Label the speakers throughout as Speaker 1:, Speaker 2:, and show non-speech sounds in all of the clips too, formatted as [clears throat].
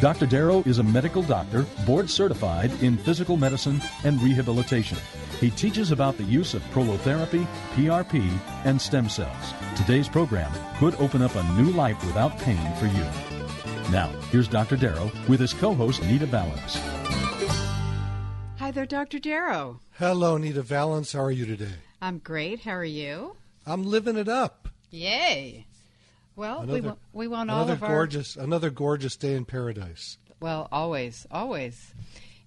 Speaker 1: Dr. Darrow is a medical doctor, board certified in physical medicine and rehabilitation. He teaches about the use of prolotherapy, PRP, and stem cells. Today's program could open up a new life without pain for you. Now, here's Dr. Darrow with his co host, Nita Valens.
Speaker 2: Hi there, Dr. Darrow.
Speaker 3: Hello, Nita Valens. How are you today?
Speaker 2: I'm great. How are you?
Speaker 3: I'm living it up.
Speaker 2: Yay. Well,
Speaker 3: Another-
Speaker 2: we want, we want all
Speaker 3: Another
Speaker 2: of our
Speaker 3: gorgeous, another gorgeous day in paradise.
Speaker 2: well, always, always,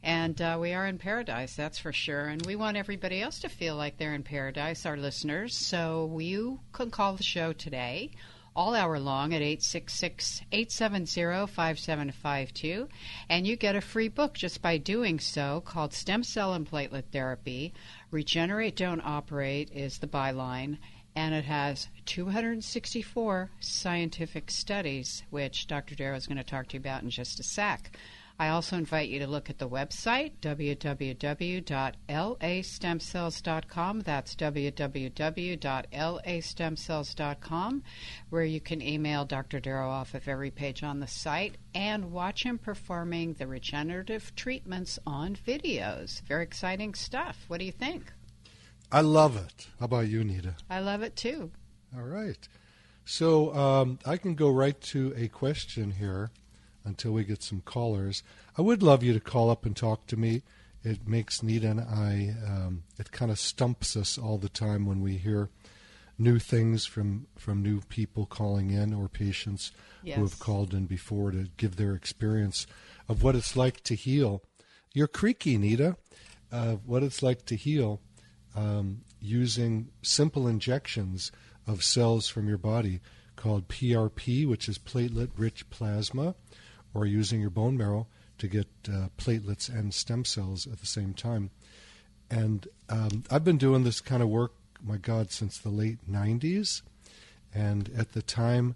Speaker 2: and uh, we are in paradise. That's for sure. And we want everybody else to feel like they're in paradise. Our listeners. So you can call the show today. All hour long at 866 870 5752. And you get a free book just by doing so called Stem Cell and Platelet Therapy. Regenerate, Don't Operate is the byline and it has 264 scientific studies, which Dr. Darrow is going to talk to you about in just a sec. I also invite you to look at the website, www.lastemcells.com. That's www.lastemcells.com, where you can email Dr. Darrow off of every page on the site and watch him performing the regenerative treatments on videos. Very exciting stuff. What do you think?
Speaker 3: I love it. How about you, Nita?
Speaker 2: I love it too.
Speaker 3: All right. So um, I can go right to a question here until we get some callers. I would love you to call up and talk to me. It makes Nita and I, um, it kind of stumps us all the time when we hear new things from, from new people calling in or patients who have called in before to give their experience of what it's like to heal. You're creaky, Nita, uh, what it's like to heal um, using simple injections of cells from your body called PRP, which is platelet rich plasma, or using your bone marrow to get uh, platelets and stem cells at the same time. And um, I've been doing this kind of work, my God, since the late 90s. And at the time,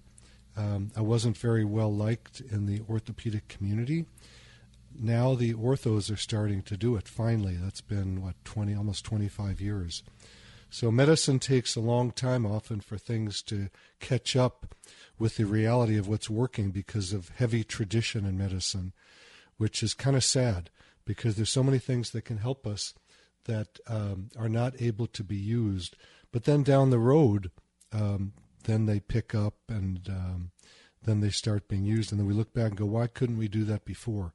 Speaker 3: um, I wasn't very well liked in the orthopedic community now the orthos are starting to do it finally. That's been what 20 almost 25 years. So medicine takes a long time often for things to catch up with the reality of what's working because of heavy tradition in medicine which is kind of sad because there's so many things that can help us that um, are not able to be used. But then down the road um, then they pick up and um, then they start being used. And then we look back and go why couldn't we do that before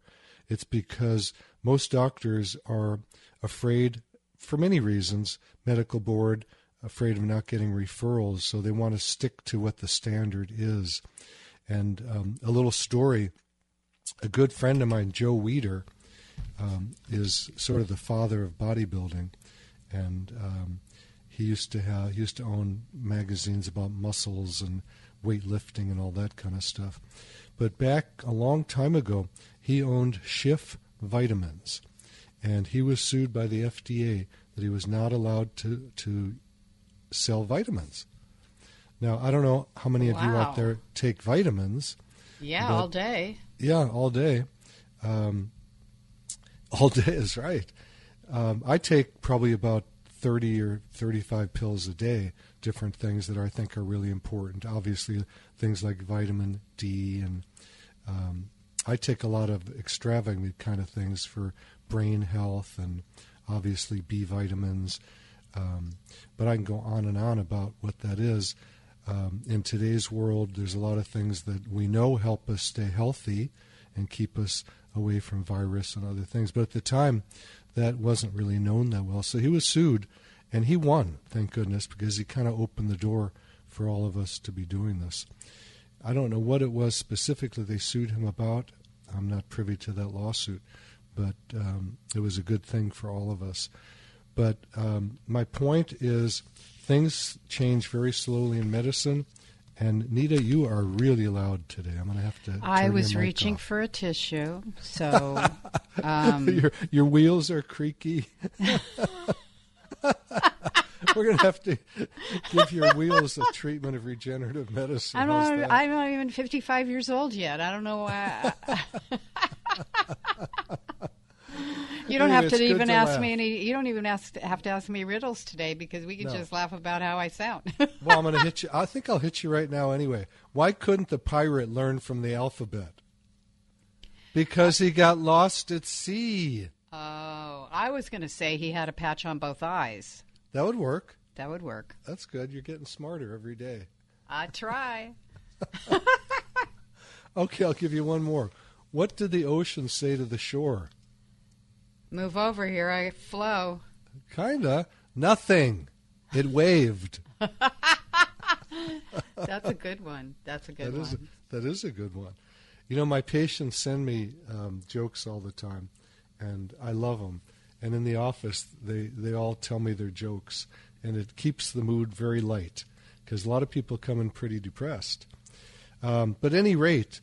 Speaker 3: it's because most doctors are afraid, for many reasons, medical board, afraid of not getting referrals, so they want to stick to what the standard is. And um, a little story a good friend of mine, Joe Weider, um, is sort of the father of bodybuilding. And um, he used to have, he used to own magazines about muscles and weightlifting and all that kind of stuff. But back a long time ago, he owned Schiff Vitamins, and he was sued by the FDA that he was not allowed to to sell vitamins. Now I don't know how many of you out there take vitamins.
Speaker 2: Yeah, all day.
Speaker 3: Yeah, all day. Um, [laughs] all day is right. Um, I take probably about 30 or 35 pills a day, different things that I think are really important. Obviously, things like vitamin D, and um, I take a lot of extravagant kind of things for brain health and obviously B vitamins. Um, but I can go on and on about what that is. Um, in today's world, there's a lot of things that we know help us stay healthy and keep us away from virus and other things. But at the time, that wasn't really known that well. So he was sued, and he won, thank goodness, because he kind of opened the door for all of us to be doing this. I don't know what it was specifically they sued him about. I'm not privy to that lawsuit, but um, it was a good thing for all of us. But um, my point is, things change very slowly in medicine. And Nita, you are really loud today. I'm going to have to.
Speaker 2: I was reaching
Speaker 3: off.
Speaker 2: for a tissue, so [laughs] um,
Speaker 3: your your wheels are creaky. [laughs] We're going to have to give your wheels a treatment of regenerative medicine.
Speaker 2: I'm not? I'm not even 55 years old yet. I don't know why. [laughs] you don't have to even ask
Speaker 3: laugh.
Speaker 2: me any. You don't even ask, have to ask me riddles today because we can
Speaker 3: No.
Speaker 2: just laugh about how I sound. [laughs]
Speaker 3: well, I'm going to hit you. I think I'll hit you right now anyway. Why couldn't the pirate learn from the alphabet? Because he got lost at sea.
Speaker 2: oh, I was going to say he had a patch on both eyes.
Speaker 3: That would work.
Speaker 2: That would work.
Speaker 3: That's good. You're getting smarter every day.
Speaker 2: I try. [laughs] [laughs]
Speaker 3: Okay, I'll give you one more. What did the ocean say to the shore?
Speaker 2: Move over here. I flow.
Speaker 3: Kinda. Nothing. It waved. [laughs]
Speaker 2: That's a good one. That's a good
Speaker 3: That
Speaker 2: one.
Speaker 3: is that is a good one. You know, my patients send me um, jokes all the time, and I love them. And in the office, they they all tell me their jokes, and it keeps the mood very light because a lot of people come in pretty depressed. Um, but at any rate,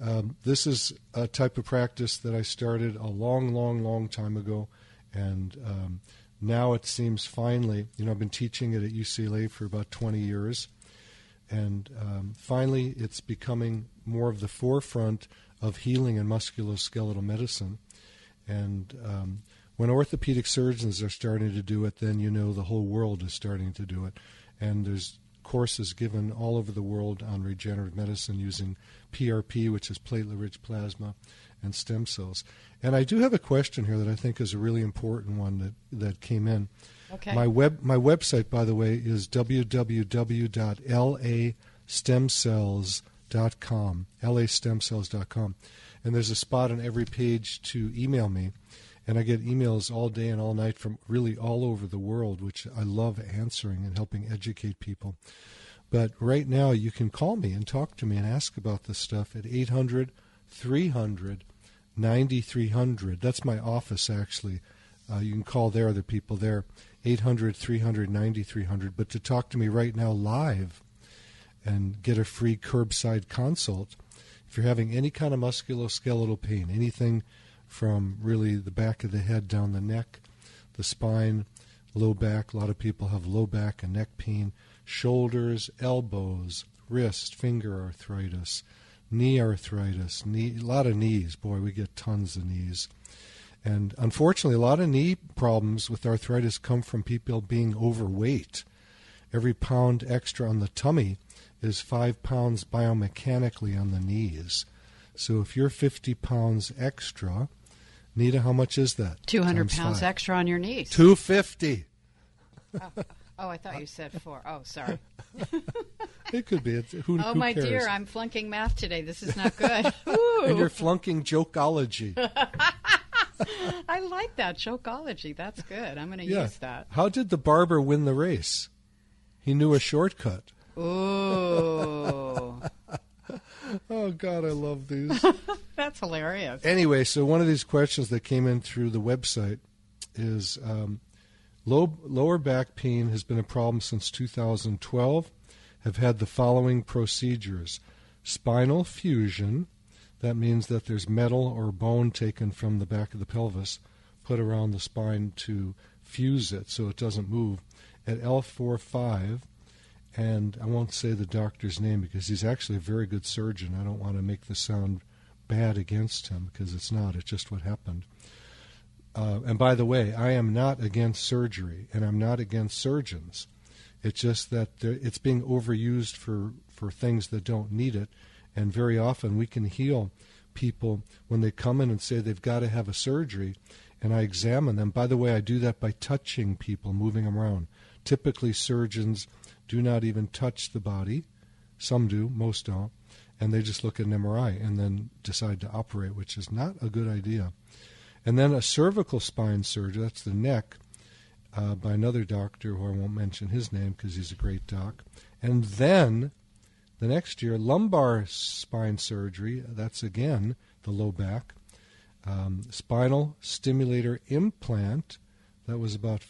Speaker 3: um, this is a type of practice that I started a long, long, long time ago, and um, now it seems finally, you know, I've been teaching it at UCLA for about 20 years, and um, finally it's becoming more of the forefront of healing and musculoskeletal medicine. And um, when orthopedic surgeons are starting to do it, then you know the whole world is starting to do it. And there's courses given all over the world on regenerative medicine using PRP, which is platelet rich plasma, and stem cells. And I do have a question here that I think is a really important one that, that came in.
Speaker 2: Okay.
Speaker 3: My web my website, by the way, is www.lastemcells.com. lastemcells.com. And there's a spot on every page to email me. And I get emails all day and all night from really all over the world, which I love answering and helping educate people. But right now, you can call me and talk to me and ask about this stuff at 800 300 9300. That's my office, actually. Uh, you can call there, the people there, 800 300 9300. But to talk to me right now live and get a free curbside consult, if you're having any kind of musculoskeletal pain, anything from really the back of the head down the neck, the spine, low back, a lot of people have low back and neck pain, shoulders, elbows, wrist, finger arthritis, knee arthritis, knee, a lot of knees. Boy, we get tons of knees. And unfortunately, a lot of knee problems with arthritis come from people being overweight. Every pound extra on the tummy is five pounds biomechanically on the knees. So if you're 50 pounds extra, Nita, how much is that?
Speaker 2: 200
Speaker 3: Times
Speaker 2: pounds
Speaker 3: five.
Speaker 2: extra on your knees.
Speaker 3: 250.
Speaker 2: Oh, I thought you said four. Oh, sorry. [laughs]
Speaker 3: It could be. It's, who,
Speaker 2: Oh,
Speaker 3: who
Speaker 2: my
Speaker 3: cares?
Speaker 2: dear, I'm flunking math today. This is not good. [laughs]
Speaker 3: and you're flunking jokeology. [laughs]
Speaker 2: I like that jokeology. That's good. I'm going to
Speaker 3: yeah.
Speaker 2: use that.
Speaker 3: How did the barber win the race? He knew a shortcut.
Speaker 2: Ooh,
Speaker 3: Oh God, I love these. [laughs]
Speaker 2: that's hilarious.
Speaker 3: anyway, so one of these questions that came in through the website is um, low, lower back pain has been a problem since 2012. Have had the following procedures: spinal fusion. That means that there's metal or bone taken from the back of the pelvis, put around the spine to fuse it so it doesn't move. At L4-5, and I won't say the doctor's name because he's actually a very good surgeon. I don't want to make this sound bad against him because it's not. It's just what happened. Uh, and by the way, I am not against surgery, and I'm not against surgeons. It's just that it's being overused for, for things that don't need it, and very often we can heal people when they come in and say they've got to have a surgery, and I examine them. By the way, I do that by touching people, moving them around. Typically, surgeons do not even touch the body. Some do, most don't. And they just look at an MRI and then decide to operate, which is not a good idea. And then a cervical spine surgery, that's the neck, uh, by another doctor who I won't mention his name because he's a great doc. And then The next year, lumbar spine surgery. That's again the low back. Um, spinal stimulator implant. That was about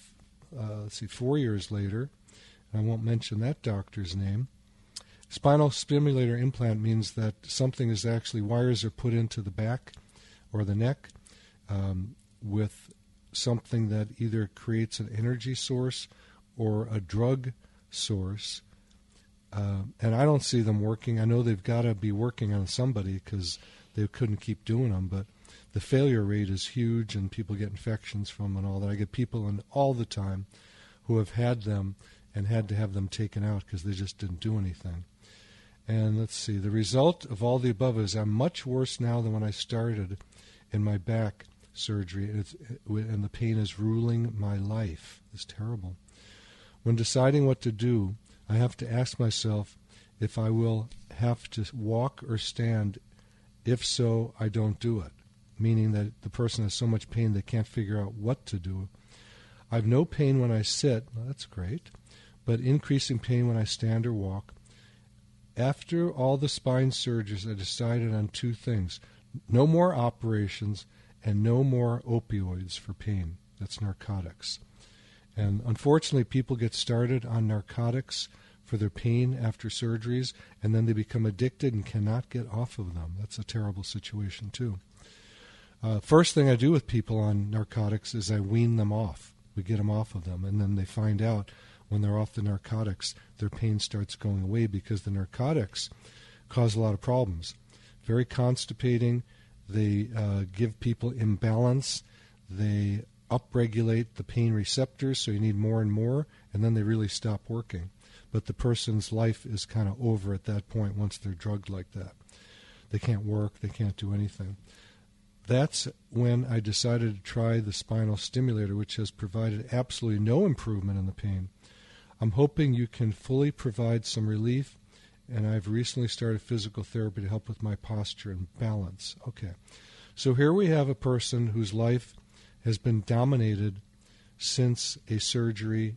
Speaker 3: uh, let's see, four years later. I won't mention that doctor's name. Spinal stimulator implant means that something is actually wires are put into the back or the neck um, with something that either creates an energy source or a drug source. Uh, and I don't see them working. I know they've got to be working on somebody because they couldn't keep doing them, but the failure rate is huge and people get infections from them and all that. I get people in all the time who have had them and had to have them taken out because they just didn't do anything. And let's see, the result of all the above is I'm much worse now than when I started in my back surgery, and, and the pain is ruling my life. It's terrible. When deciding what to do, I have to ask myself if I will have to walk or stand. If so, I don't do it, meaning that the person has so much pain they can't figure out what to do. I have no pain when I sit. Well, that's great but increasing pain when I stand or walk. After all the spine surgeries, I decided on two things no more operations and no more opioids for pain. That's narcotics. And unfortunately, people get started on narcotics for their pain after surgeries, and then they become addicted and cannot get off of them. That's a terrible situation, too. Uh, first thing I do with people on narcotics is I wean them off. We get them off of them, and then they find out when they're off the narcotics, their pain starts going away because the narcotics cause a lot of problems. Very constipating. They uh, give people imbalance. They upregulate the pain receptors, so you need more and more, and then they really stop working. But the person's life is kind of over at that point once they're drugged like that. They can't work, they can't do anything. That's when I decided to try the spinal stimulator, which has provided absolutely no improvement in the pain. I'm hoping you can fully provide some relief, and I've recently started physical therapy to help with my posture and balance. Okay. So here we have a person whose life has been dominated since a surgery,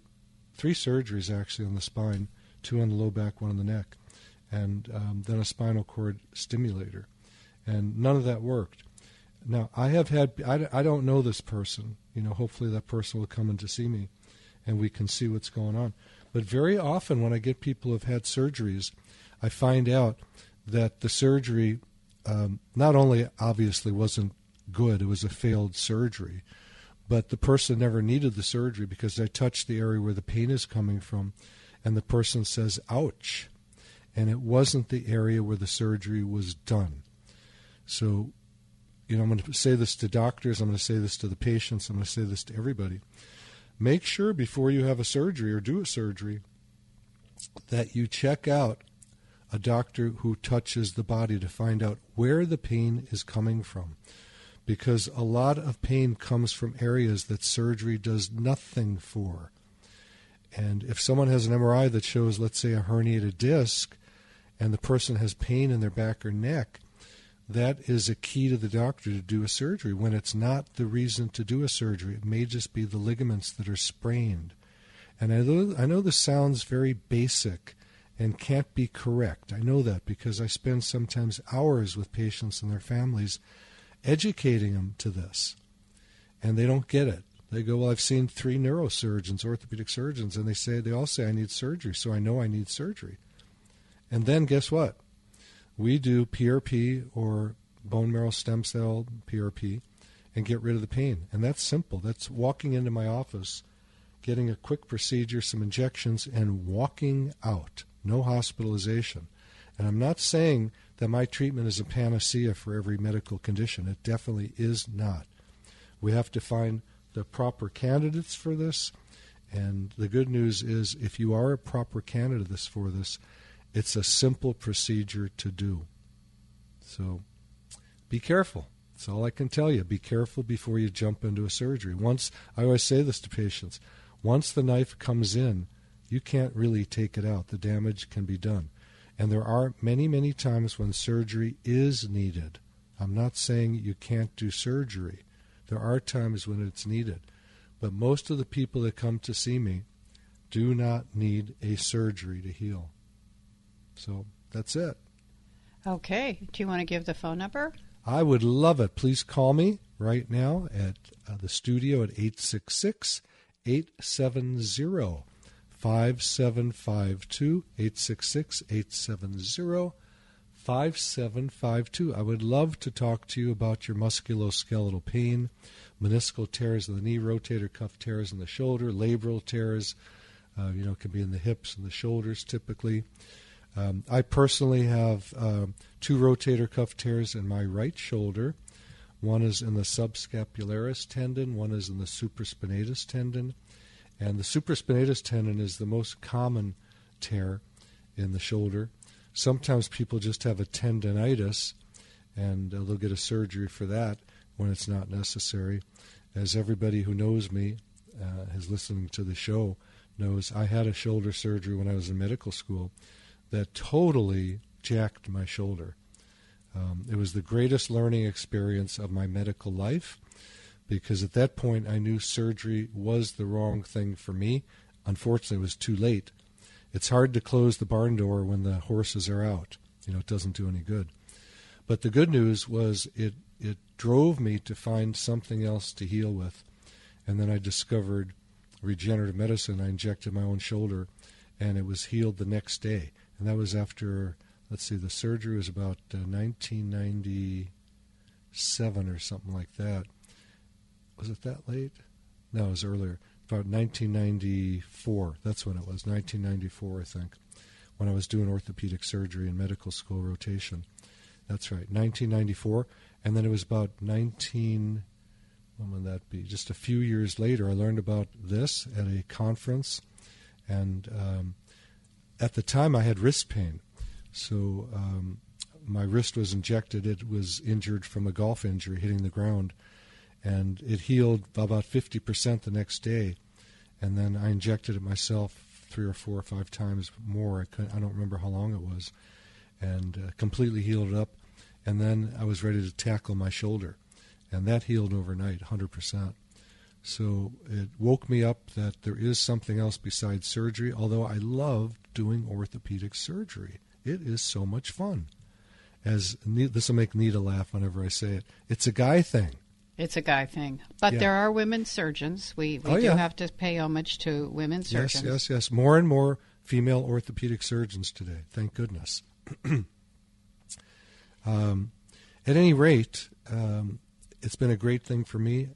Speaker 3: three surgeries actually on the spine, two on the low back, one on the neck, and um, then a spinal cord stimulator. And none of that worked. Now, I have had, I, I don't know this person. You know, hopefully that person will come in to see me and we can see what's going on. But very often, when I get people who've had surgeries, I find out that the surgery um, not only obviously wasn't good, it was a failed surgery, but the person never needed the surgery because I touched the area where the pain is coming from, and the person says, ouch. And it wasn't the area where the surgery was done. So, you know, I'm going to say this to doctors, I'm going to say this to the patients, I'm going to say this to everybody make sure before you have a surgery or do a surgery that you check out a doctor who touches the body to find out where the pain is coming from. Because a lot of pain comes from areas that surgery does nothing for. And if someone has an MRI that shows, let's say, a herniated disc, and the person has pain in their back or neck, that is a key to the doctor to do a surgery when it's not the reason to do a surgery. It may just be the ligaments that are sprained. And I know, I know this sounds very basic and can't be correct. I know that because I spend sometimes hours with patients and their families educating them to this. And they don't get it. They go, Well, I've seen three neurosurgeons, orthopedic surgeons, and they say they all say I need surgery, so I know I need surgery. And then guess what? We do PRP or bone marrow stem cell PRP and get rid of the pain. And that's simple. That's walking into my office, getting a quick procedure, some injections, and walking out. No hospitalization. And I'm not saying that my treatment is a panacea for every medical condition. It definitely is not. We have to find the proper candidates for this. And the good news is, if you are a proper candidate for this, it's a simple procedure to do. So be careful. That's all I can tell you. Be careful before you jump into a surgery. Once I always say this to patients, once the knife comes in, you can't really take it out. The damage can be done. And there are many, many times when surgery is needed. I'm not saying you can't do surgery. There are times when it's needed. But most of the people that come to see me do not need a surgery to heal. So That's it.
Speaker 2: Okay. Do you want to give the phone number?
Speaker 3: I would love it. Please call me right now at uh, the studio at 866 870 5752. 866 870 5752. I would love to talk to you about your musculoskeletal pain, meniscal tears in the knee, rotator cuff tears in the shoulder, labral tears. Uh, you know, it can be in the hips and the shoulders typically. Um, I personally have um, two rotator cuff tears in my right shoulder. One is in the subscapularis tendon, one is in the supraspinatus tendon. And the supraspinatus tendon is the most common tear in the shoulder. Sometimes people just have a tendonitis and uh, they'll get a surgery for that when it's not necessary. As everybody who knows me, uh, is listening to the show, knows I had a shoulder surgery when I was in medical school that totally jacked my shoulder. Um, it was the greatest learning experience of my medical life because at that point I knew surgery was the wrong thing for me. Unfortunately, it was too late. It's hard to close the barn door when the horses are out. You know, it doesn't do any good. But the good news was it it drove me to find something else to heal with. And then I discovered regenerative medicine. I injected my own shoulder and it was healed the next day and that was after let's see, the surgery was about uh, 1997 or something like that. Was it that late? No, it was earlier. About 1994. That's when it was. 1994, I think, when I was doing orthopedic surgery in medical school rotation. That's right, 1994. And then it was about 19. When would that be? Just a few years later, I learned about this at a conference, and um, at the time I had wrist pain. So um, my wrist was injected. It was injured from a golf injury hitting the ground. And it healed about 50% the next day. And then I injected it myself three or four or five times more. I, I don't remember how long it was. And uh, completely healed it up. And then I was ready to tackle my shoulder. And that healed overnight, 100%. So it woke me up that there is something else besides surgery, although I love doing orthopedic surgery. It is so much fun. As this will make Nita laugh whenever I say it. It's a guy thing.
Speaker 2: It's a guy thing, but yeah. there are women surgeons. We we
Speaker 3: oh,
Speaker 2: do
Speaker 3: yeah.
Speaker 2: have to pay homage to women surgeons.
Speaker 3: Yes, yes, yes. More and more female orthopedic surgeons today. Thank goodness. [clears throat] um, at any rate, um, it's been a great thing for me.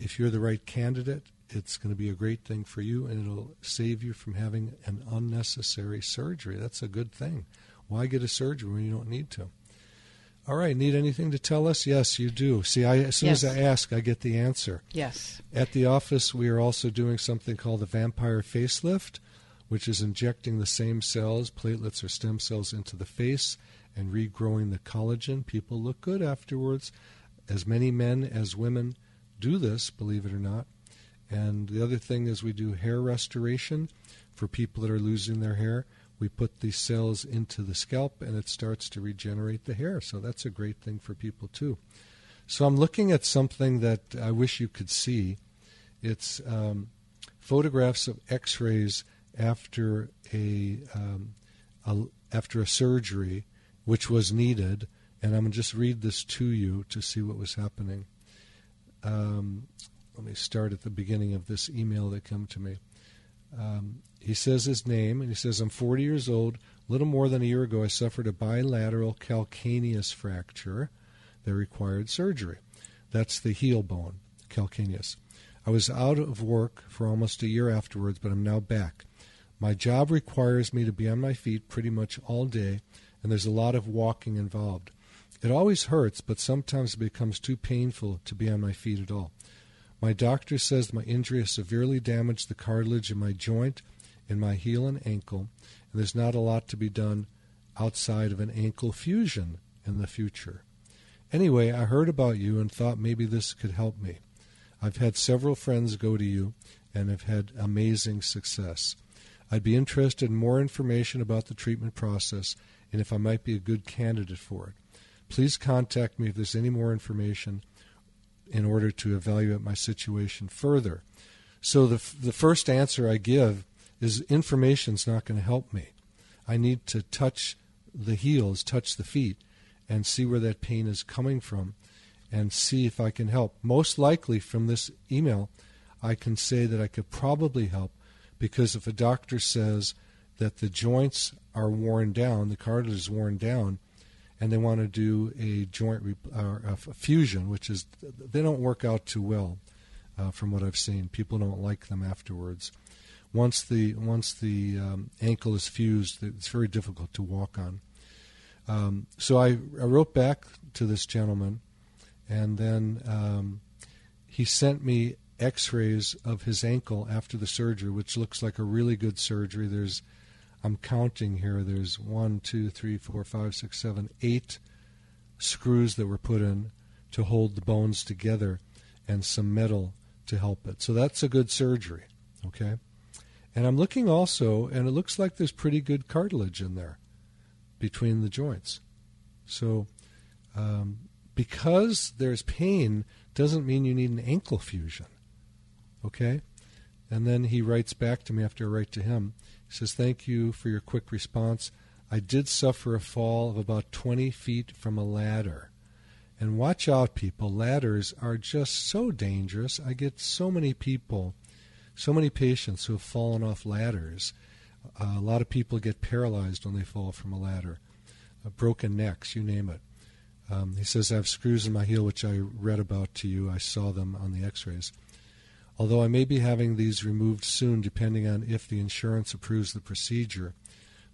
Speaker 3: If you're the right candidate, it's going to be a great thing for you and it'll save you from having an unnecessary surgery. That's a good thing. Why get a surgery when you don't need to? All right, need anything to tell us? Yes, you do. See, I, as soon
Speaker 2: yes.
Speaker 3: as I ask, I get the answer.
Speaker 2: Yes.
Speaker 3: At the office, we are also doing something called the vampire facelift, which is injecting the same cells, platelets or stem cells, into the face and regrowing the collagen. People look good afterwards. As many men as women do this, believe it or not. And the other thing is we do hair restoration for people that are losing their hair. We put these cells into the scalp and it starts to regenerate the hair. So that's a great thing for people too. So I'm looking at something that I wish you could see. It's um, photographs of X-rays after a, um, a after a surgery, which was needed, and I'm going to just read this to you to see what was happening. Um, let me start at the beginning of this email that came to me. Um, he says his name, and he says, I'm 40 years old. Little more than a year ago, I suffered a bilateral calcaneus fracture that required surgery. That's the heel bone, calcaneus. I was out of work for almost a year afterwards, but I'm now back. My job requires me to be on my feet pretty much all day, and there's a lot of walking involved. It always hurts, but sometimes it becomes too painful to be on my feet at all. My doctor says my injury has severely damaged the cartilage in my joint, in my heel and ankle, and there's not a lot to be done outside of an ankle fusion in the future. Anyway, I heard about you and thought maybe this could help me. I've had several friends go to you and have had amazing success. I'd be interested in more information about the treatment process and if I might be a good candidate for it. Please contact me if there's any more information in order to evaluate my situation further. So the, the first answer I give is information's not going to help me. I need to touch the heels, touch the feet, and see where that pain is coming from and see if I can help. Most likely from this email, I can say that I could probably help because if a doctor says that the joints are worn down, the cartilage is worn down, and they want to do a joint or a fusion, which is they don't work out too well, uh, from what I've seen. People don't like them afterwards. Once the once the um, ankle is fused, it's very difficult to walk on. Um, so I, I, wrote back to this gentleman, and then um, he sent me X-rays of his ankle after the surgery, which looks like a really good surgery. There's I'm counting here. There's one, two, three, four, five, six, seven, eight screws that were put in to hold the bones together, and some metal to help it. So that's a good surgery. Okay. And I'm looking also, and it looks like there's pretty good cartilage in there between the joints. So, um, because there's pain doesn't mean you need an ankle fusion. Okay? And then he writes back to me after I write to him. He says, Thank you for your quick response. I did suffer a fall of about 20 feet from a ladder. And watch out, people. Ladders are just so dangerous. I get so many people, so many patients who have fallen off ladders uh, a lot of people get paralyzed when they fall from a ladder, uh, broken necks, you name it. Um, he says, I have screws in my heel, which I read about to you. I saw them on the x rays. Although I may be having these removed soon, depending on if the insurance approves the procedure.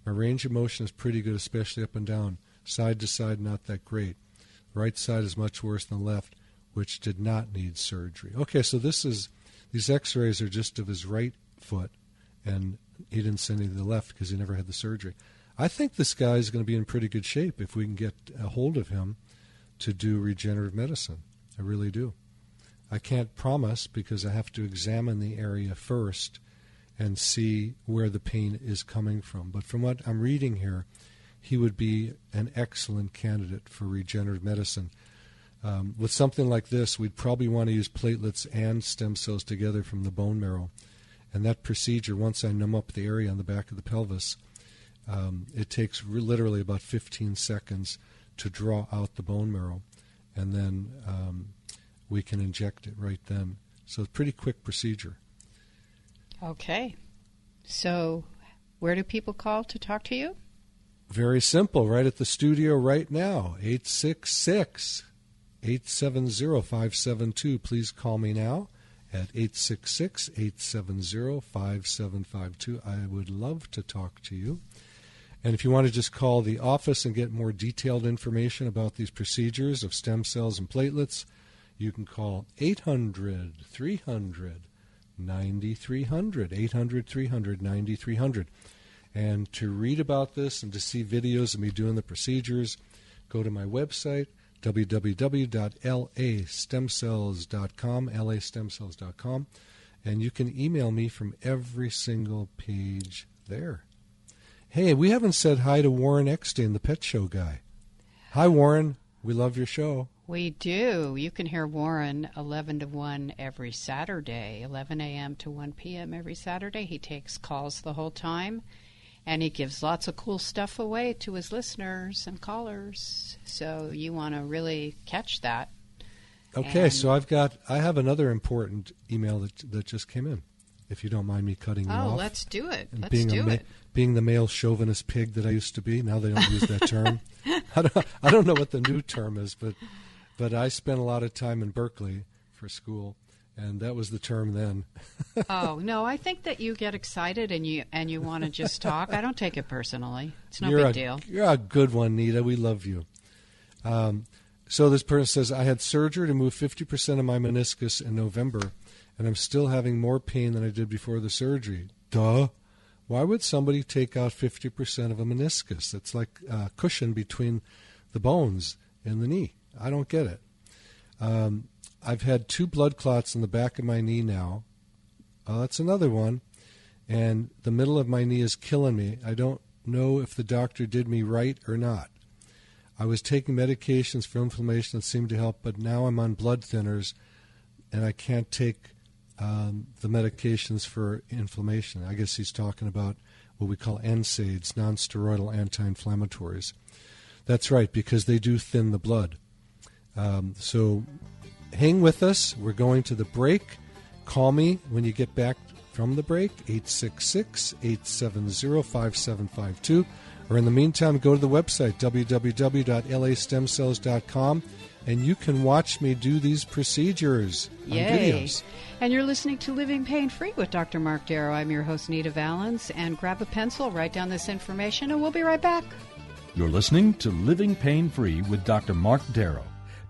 Speaker 3: My range of motion is pretty good, especially up and down. Side to side, not that great. The right side is much worse than left, which did not need surgery. Okay, so this is these x rays are just of his right foot, and he didn't send any to the left because he never had the surgery. I think this guy is going to be in pretty good shape if we can get a hold of him to do regenerative medicine. I really do. I can't promise because I have to examine the area first and see where the pain is coming from. But from what I'm reading here, he would be an excellent candidate for regenerative medicine. Um, with something like this, we'd probably want to use platelets and stem cells together from the bone marrow and that procedure, once I numb up the area on the back of the pelvis, um, it takes re- literally about 15 seconds to draw out the bone marrow, and then um, we can inject it right then. So it's pretty quick procedure.
Speaker 2: Okay. So, where do people call to talk to you?
Speaker 3: Very simple, right at the studio right now, 866 870 572. Please call me now at 866 870 5752. I would love to talk to you. And if you want to just call the office and get more detailed information about these procedures of stem cells and platelets, you can call 800 300 9300. 800 300 9300. And to read about this and to see videos of me doing the procedures, go to my website, www.lastemcells.com, lastemcells.com, and you can email me from every single page there. Hey, we haven't said hi to Warren Eckstein, the pet show guy. Hi, Warren. We love your show.
Speaker 2: We do. You can hear Warren 11 to 1 every Saturday, 11 a.m. to 1 p.m. every Saturday. He takes calls the whole time and he gives lots of cool stuff away to his listeners and callers. So you want to really catch that.
Speaker 3: Okay, and so I've got I have another important email that that just came in. If you don't mind me cutting you
Speaker 2: oh,
Speaker 3: off.
Speaker 2: Oh, let's do it.
Speaker 3: And
Speaker 2: let's
Speaker 3: being
Speaker 2: do
Speaker 3: a
Speaker 2: it.
Speaker 3: being the male chauvinist pig that I used to be, now they don't use that term. [laughs] I don't I don't know what the new term is, but but I spent a lot of time in Berkeley for school and that was the term then. [laughs]
Speaker 2: oh no, I think that you get excited and you and you want to just talk. I don't take it personally. It's no
Speaker 3: you're
Speaker 2: big
Speaker 3: a,
Speaker 2: deal.
Speaker 3: You're a good one, Nita. We love you. Um, so this person says, I had surgery to move 50% of my meniscus in November, and I'm still having more pain than I did before the surgery. Duh. Why would somebody take out 50% of a meniscus? That's like a cushion between the bones in the knee. I don't get it. Um, I've had two blood clots in the back of my knee now. Oh, that's another one. And the middle of my knee is killing me. I don't know if the doctor did me right or not. I was taking medications for inflammation that seemed to help, but now I'm on blood thinners and I can't take um, the medications for inflammation. I guess he's talking about what we call NSAIDs, nonsteroidal anti-inflammatories. That's right, because they do thin the blood. Um, so hang with us. We're going to the break. Call me when you get back from the break, 866 870 5752. Or in the meantime, go to the website, www.lastemcells.com, and you can watch me do these procedures on
Speaker 2: Yay.
Speaker 3: videos.
Speaker 2: And you're listening to Living Pain Free with Dr. Mark Darrow. I'm your host, Nita Valens. And grab a pencil, write down this information, and we'll be right back.
Speaker 1: You're listening to Living Pain Free with Dr. Mark Darrow.